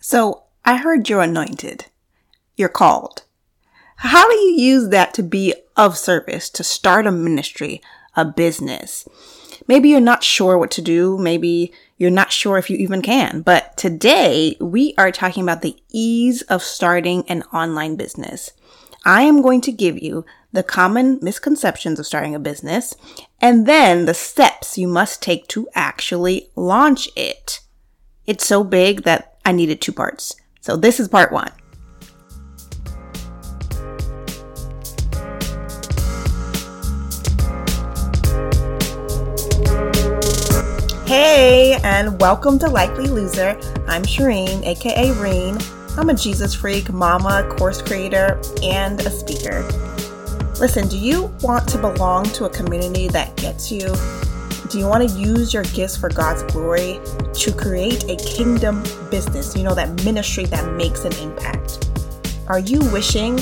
So I heard you're anointed. You're called. How do you use that to be of service, to start a ministry, a business? Maybe you're not sure what to do. Maybe you're not sure if you even can. But today we are talking about the ease of starting an online business. I am going to give you the common misconceptions of starting a business and then the steps you must take to actually launch it. It's so big that I needed two parts. So this is part one. Hey, and welcome to Likely Loser. I'm Shireen, aka Reen. I'm a Jesus freak, mama, course creator, and a speaker. Listen, do you want to belong to a community that gets you? Do you want to use your gifts for God's glory to create a kingdom business? You know, that ministry that makes an impact. Are you wishing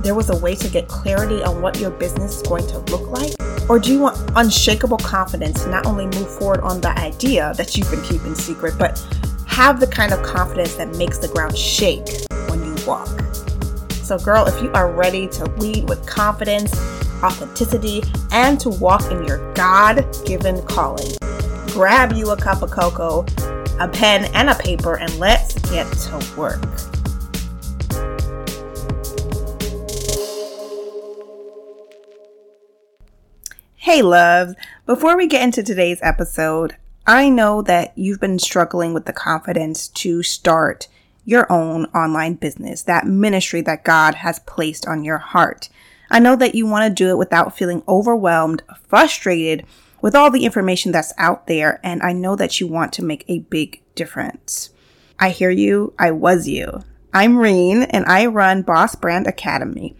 there was a way to get clarity on what your business is going to look like? Or do you want unshakable confidence to not only move forward on the idea that you've been keeping secret, but have the kind of confidence that makes the ground shake when you walk? So, girl, if you are ready to lead with confidence, authenticity, and to walk in your God given calling, grab you a cup of cocoa, a pen, and a paper, and let's get to work. Hey, loves. Before we get into today's episode, I know that you've been struggling with the confidence to start your own online business, that ministry that God has placed on your heart. I know that you want to do it without feeling overwhelmed, frustrated with all the information that's out there, and I know that you want to make a big difference. I hear you. I was you. I'm Reen, and I run Boss Brand Academy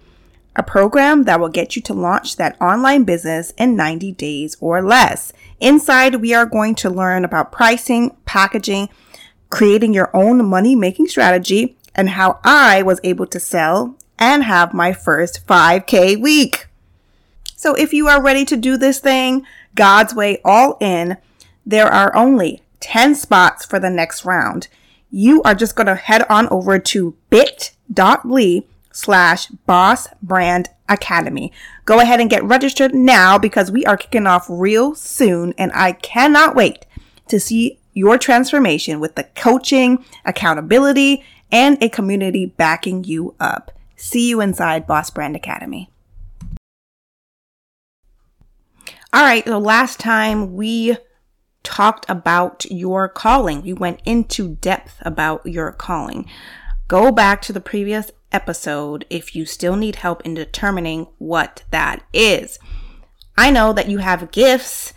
a program that will get you to launch that online business in 90 days or less. Inside, we are going to learn about pricing, packaging, creating your own money making strategy, and how I was able to sell and have my first 5K week. So if you are ready to do this thing God's way all in, there are only 10 spots for the next round. You are just going to head on over to bit.ly slash boss brand academy. Go ahead and get registered now because we are kicking off real soon and I cannot wait to see your transformation with the coaching, accountability, and a community backing you up. See you inside Boss Brand Academy. All right, the last time we talked about your calling, we went into depth about your calling. Go back to the previous episode if you still need help in determining what that is. I know that you have gifts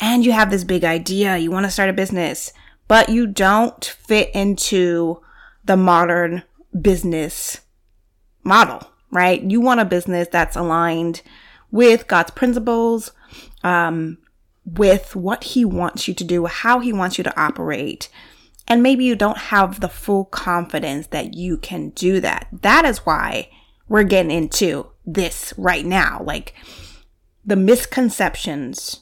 and you have this big idea, you want to start a business, but you don't fit into the modern business model, right? You want a business that's aligned with God's principles, um, with what He wants you to do, how He wants you to operate, and maybe you don't have the full confidence that you can do that. That is why we're getting into this right now. Like the misconceptions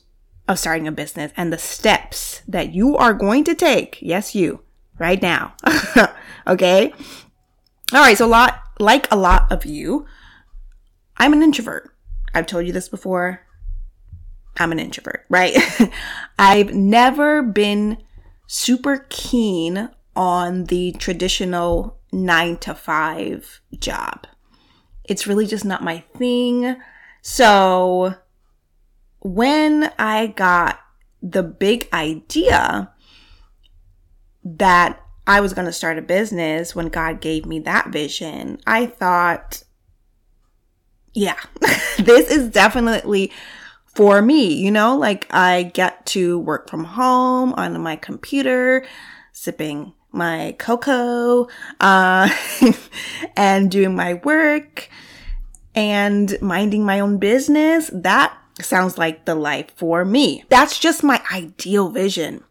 of starting a business and the steps that you are going to take. Yes, you right now. okay. All right. So a lot, like a lot of you, I'm an introvert. I've told you this before. I'm an introvert, right? I've never been super keen on the traditional nine to five job. It's really just not my thing. So when I got the big idea that I was going to start a business, when God gave me that vision, I thought, yeah, this is definitely for me, you know, like I get to work from home on my computer, sipping my cocoa, uh, and doing my work and minding my own business. That sounds like the life for me. That's just my ideal vision.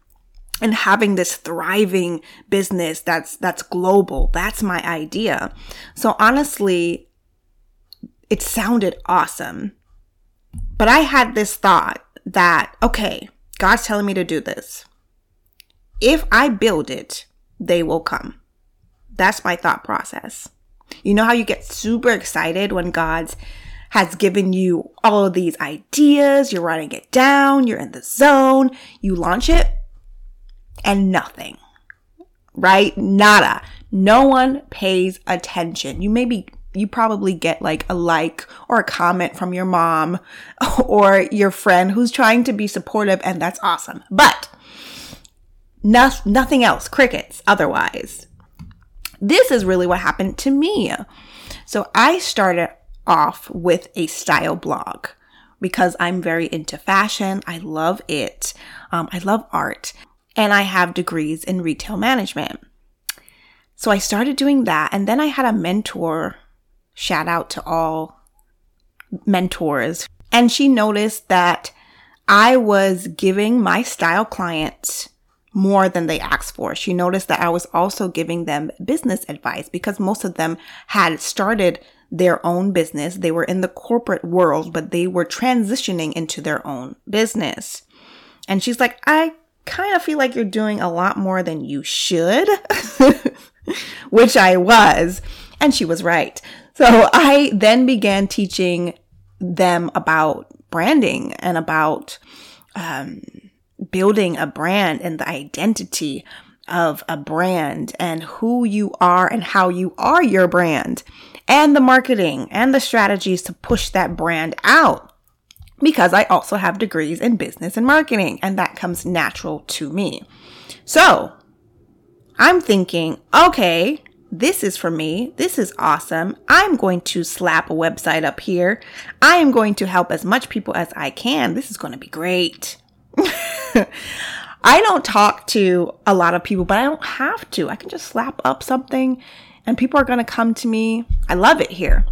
And having this thriving business that's, that's global. That's my idea. So honestly, it sounded awesome. But I had this thought that, okay, God's telling me to do this. If I build it, they will come. That's my thought process. You know how you get super excited when God's has given you all of these ideas, you're writing it down, you're in the zone, you launch it, and nothing. Right? Nada. No one pays attention. You maybe you probably get like a like or a comment from your mom or your friend who's trying to be supportive and that's awesome. But no, nothing else, crickets otherwise. This is really what happened to me. So I started off with a style blog because I'm very into fashion. I love it. Um, I love art and I have degrees in retail management. So I started doing that. And then I had a mentor, shout out to all mentors. And she noticed that I was giving my style clients more than they asked for. She noticed that I was also giving them business advice because most of them had started their own business. They were in the corporate world, but they were transitioning into their own business. And she's like, I kind of feel like you're doing a lot more than you should, which I was. And she was right. So I then began teaching them about branding and about um, building a brand and the identity of a brand and who you are and how you are your brand and the marketing and the strategies to push that brand out because I also have degrees in business and marketing and that comes natural to me. So I'm thinking, okay, this is for me. This is awesome. I'm going to slap a website up here. I am going to help as much people as I can. This is going to be great. I don't talk to a lot of people, but I don't have to. I can just slap up something and people are going to come to me. I love it here.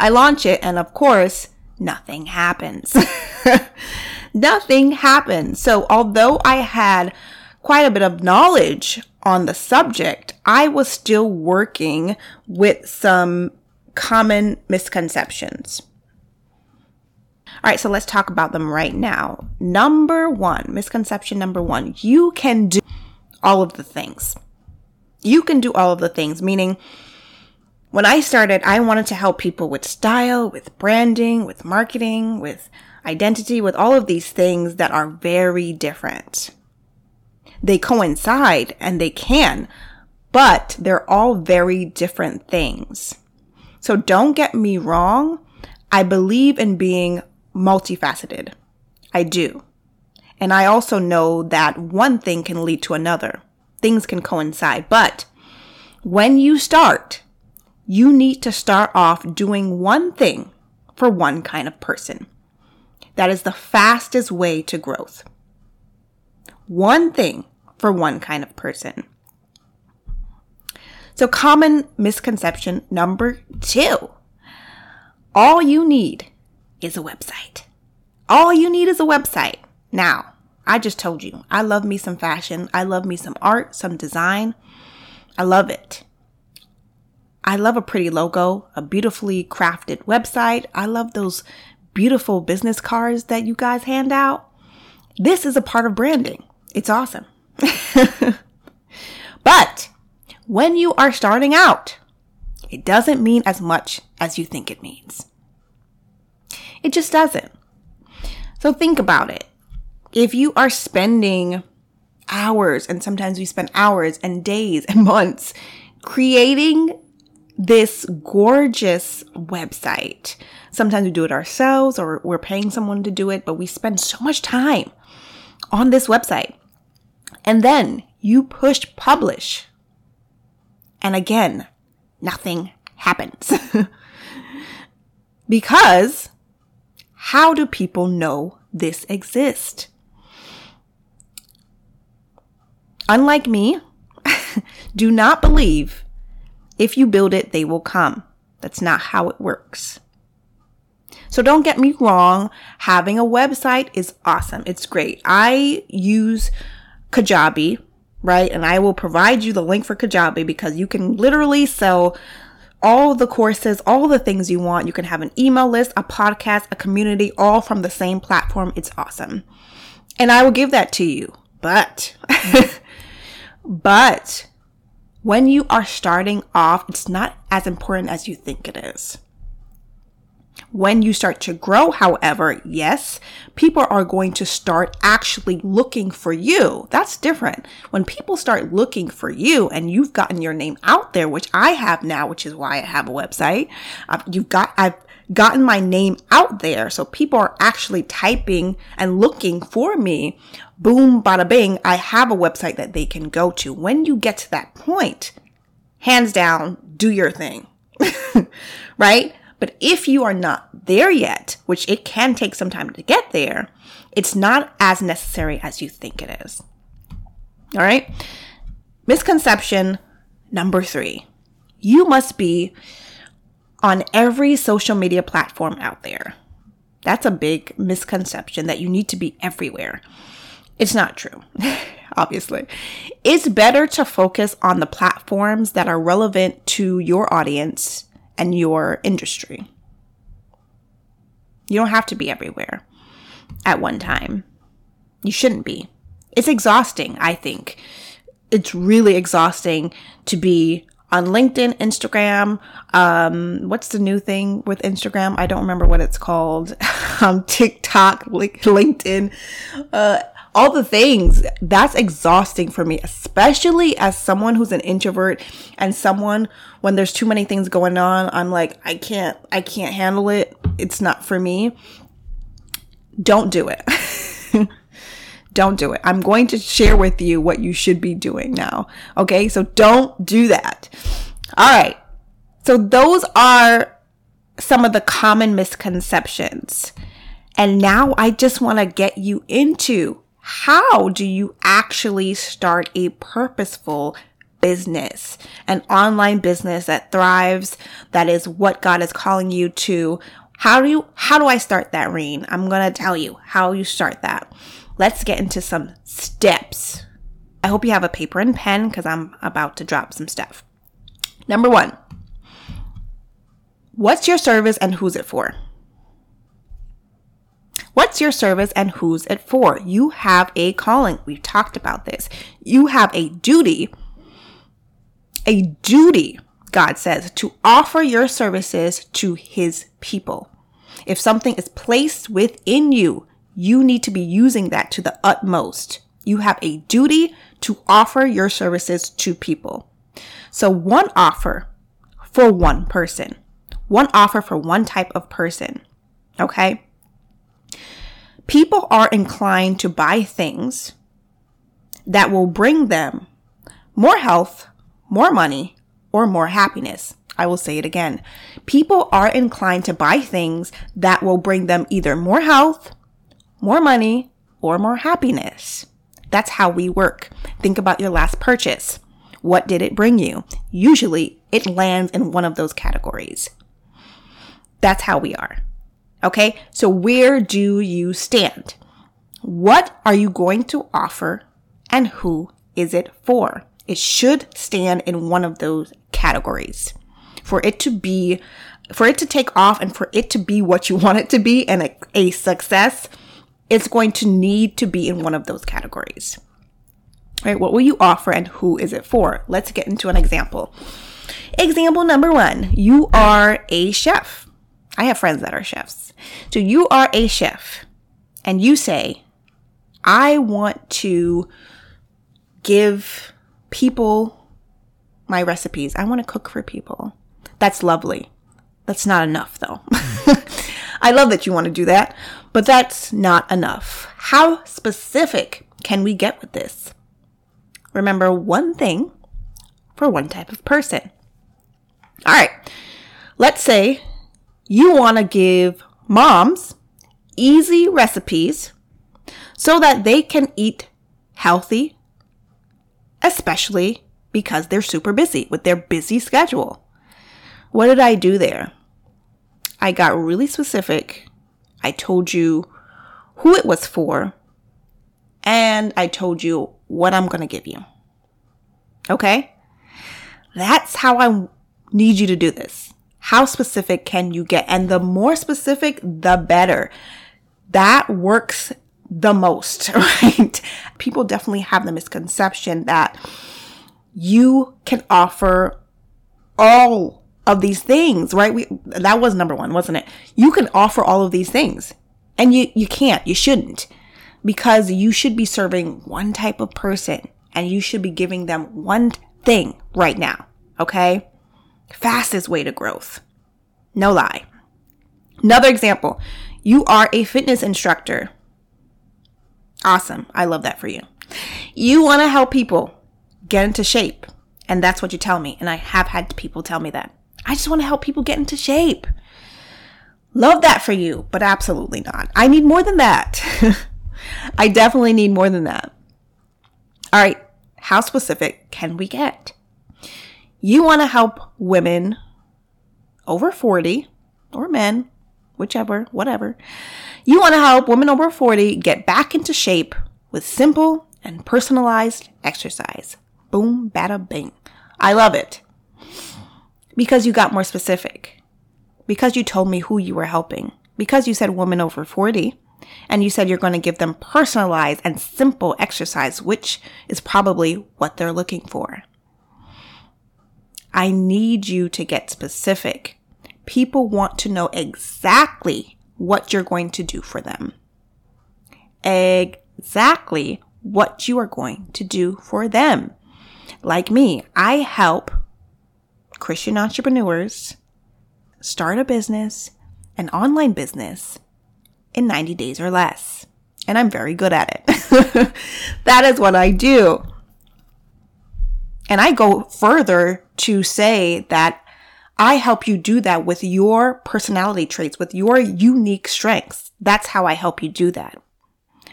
I launch it, and of course, nothing happens. nothing happens. So, although I had quite a bit of knowledge on the subject, I was still working with some common misconceptions. All right, so let's talk about them right now. Number one, misconception number one, you can do all of the things you can do all of the things, meaning when I started, I wanted to help people with style, with branding, with marketing, with identity, with all of these things that are very different. They coincide and they can, but they're all very different things. So don't get me wrong. I believe in being multifaceted. I do. And I also know that one thing can lead to another things can coincide. But when you start, you need to start off doing one thing for one kind of person. That is the fastest way to growth. One thing for one kind of person. So, common misconception number two all you need is a website. All you need is a website. Now, I just told you, I love me some fashion. I love me some art, some design. I love it. I love a pretty logo, a beautifully crafted website. I love those beautiful business cards that you guys hand out. This is a part of branding. It's awesome. but when you are starting out, it doesn't mean as much as you think it means. It just doesn't. So think about it if you are spending hours, and sometimes we spend hours and days and months creating this gorgeous website. Sometimes we do it ourselves or we're paying someone to do it, but we spend so much time on this website. And then you push publish. And again, nothing happens. because how do people know this exists? unlike me, do not believe if you build it, they will come. That's not how it works. So don't get me wrong, having a website is awesome. It's great. I use Kajabi, right? And I will provide you the link for Kajabi because you can literally sell all the courses, all the things you want. You can have an email list, a podcast, a community, all from the same platform. It's awesome. And I will give that to you. But But when you are starting off, it's not as important as you think it is. When you start to grow, however, yes, people are going to start actually looking for you. That's different. When people start looking for you and you've gotten your name out there, which I have now, which is why I have a website, you've got, I've gotten my name out there. So people are actually typing and looking for me. Boom, bada bing. I have a website that they can go to. When you get to that point, hands down, do your thing. right? But if you are not there yet, which it can take some time to get there, it's not as necessary as you think it is. All right. Misconception number three you must be on every social media platform out there. That's a big misconception that you need to be everywhere. It's not true, obviously. It's better to focus on the platforms that are relevant to your audience and your industry. You don't have to be everywhere at one time. You shouldn't be. It's exhausting, I think. It's really exhausting to be on LinkedIn, Instagram. Um, what's the new thing with Instagram? I don't remember what it's called. um, TikTok, LinkedIn. Uh, all the things that's exhausting for me especially as someone who's an introvert and someone when there's too many things going on i'm like i can't i can't handle it it's not for me don't do it don't do it i'm going to share with you what you should be doing now okay so don't do that all right so those are some of the common misconceptions and now I just want to get you into how do you actually start a purposeful business, an online business that thrives, that is what God is calling you to. How do you, how do I start that, Reen? I'm going to tell you how you start that. Let's get into some steps. I hope you have a paper and pen because I'm about to drop some stuff. Number one, what's your service and who's it for? What's your service and who's it for? You have a calling. We've talked about this. You have a duty, a duty, God says, to offer your services to his people. If something is placed within you, you need to be using that to the utmost. You have a duty to offer your services to people. So one offer for one person, one offer for one type of person. Okay people are inclined to buy things that will bring them more health, more money, or more happiness. I will say it again. People are inclined to buy things that will bring them either more health, more money, or more happiness. That's how we work. Think about your last purchase. What did it bring you? Usually it lands in one of those categories. That's how we are. Okay. So where do you stand? What are you going to offer and who is it for? It should stand in one of those categories for it to be, for it to take off and for it to be what you want it to be and a, a success. It's going to need to be in one of those categories. Right? What will you offer and who is it for? Let's get into an example. Example number one, you are a chef. I have friends that are chefs. So you are a chef and you say, I want to give people my recipes. I want to cook for people. That's lovely. That's not enough though. I love that you want to do that, but that's not enough. How specific can we get with this? Remember one thing for one type of person. All right. Let's say you want to give moms easy recipes so that they can eat healthy, especially because they're super busy with their busy schedule. What did I do there? I got really specific. I told you who it was for, and I told you what I'm going to give you. Okay? That's how I need you to do this. How specific can you get? And the more specific, the better. That works the most, right? People definitely have the misconception that you can offer all of these things, right? We, that was number one, wasn't it? You can offer all of these things and you, you can't, you shouldn't because you should be serving one type of person and you should be giving them one thing right now. Okay. Fastest way to growth. No lie. Another example. You are a fitness instructor. Awesome. I love that for you. You want to help people get into shape. And that's what you tell me. And I have had people tell me that. I just want to help people get into shape. Love that for you, but absolutely not. I need more than that. I definitely need more than that. All right. How specific can we get? You want to help women over 40 or men, whichever, whatever. You want to help women over 40 get back into shape with simple and personalized exercise. Boom, bada bing. I love it. Because you got more specific. Because you told me who you were helping. Because you said women over 40. And you said you're going to give them personalized and simple exercise, which is probably what they're looking for. I need you to get specific. People want to know exactly what you're going to do for them. Exactly what you are going to do for them. Like me, I help Christian entrepreneurs start a business, an online business in 90 days or less. And I'm very good at it. that is what I do. And I go further to say that I help you do that with your personality traits, with your unique strengths. That's how I help you do that.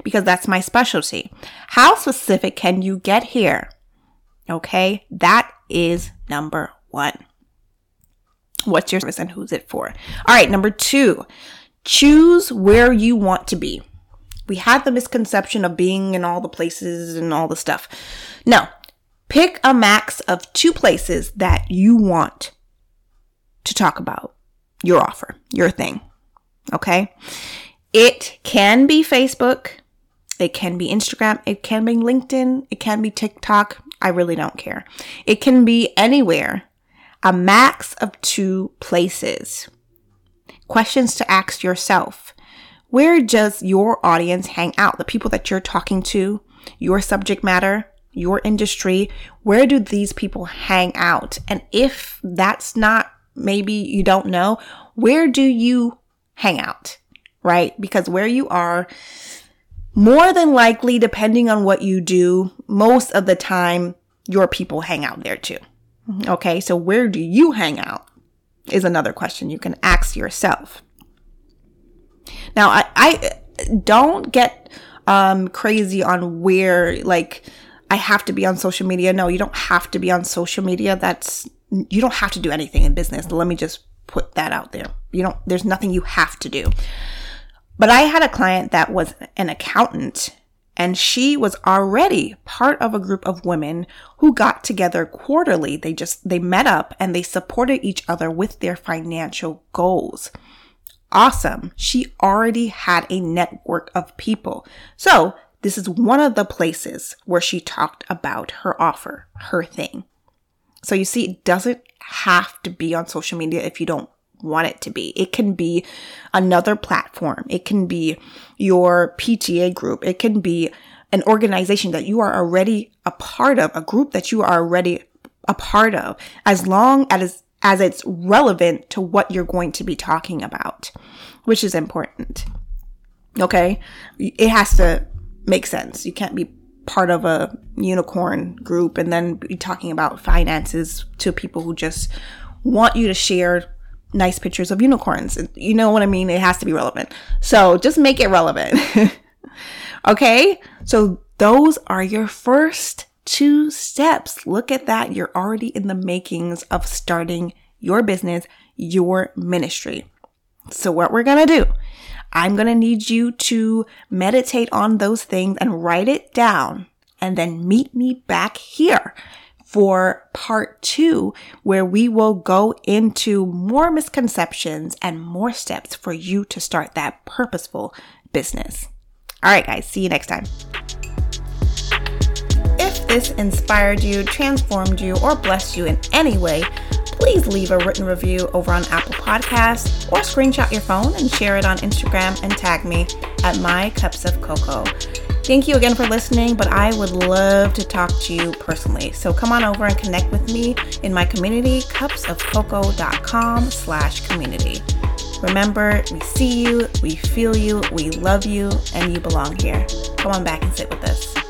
Because that's my specialty. How specific can you get here? Okay. That is number one. What's your service and who's it for? All right. Number two, choose where you want to be. We had the misconception of being in all the places and all the stuff. No, pick a max of two places that you want to talk about your offer, your thing. Okay. It can be Facebook. It can be Instagram. It can be LinkedIn. It can be TikTok. I really don't care. It can be anywhere. A max of two places questions to ask yourself. Where does your audience hang out? The people that you're talking to, your subject matter, your industry, where do these people hang out? And if that's not, maybe you don't know, where do you hang out? Right? Because where you are, more than likely, depending on what you do, most of the time, your people hang out there too. Okay. So where do you hang out? is another question you can ask yourself. Now, I, I don't get um, crazy on where, like, I have to be on social media. No, you don't have to be on social media. That's, you don't have to do anything in business. Let me just put that out there. You don't, there's nothing you have to do. But I had a client that was an accountant and she was already part of a group of women who got together quarterly. They just, they met up and they supported each other with their financial goals. Awesome. She already had a network of people. So this is one of the places where she talked about her offer, her thing. So you see, it doesn't have to be on social media if you don't want it to be. It can be another platform. It can be your PTA group. It can be an organization that you are already a part of, a group that you are already a part of, as long as, as it's relevant to what you're going to be talking about, which is important. Okay. It has to make sense. You can't be part of a unicorn group and then be talking about finances to people who just want you to share nice pictures of unicorns. You know what I mean? It has to be relevant. So just make it relevant. okay. So those are your first two steps. Look at that. You're already in the makings of starting your business, your ministry. So what we're going to do, I'm going to need you to meditate on those things and write it down and then meet me back here for part two, where we will go into more misconceptions and more steps for you to start that purposeful business. All right, guys, see you next time If this inspired you, transformed you, or blessed you in any way, please leave a written review over on Apple Podcasts or screenshot your phone and share it on Instagram and tag me at My Cups of Coco. Thank you again for listening, but I would love to talk to you personally. So come on over and connect with me in my community, cupsofcoco.com slash community. Remember, we see you, we feel you, we love you, and you belong here. Come on back and sit with us.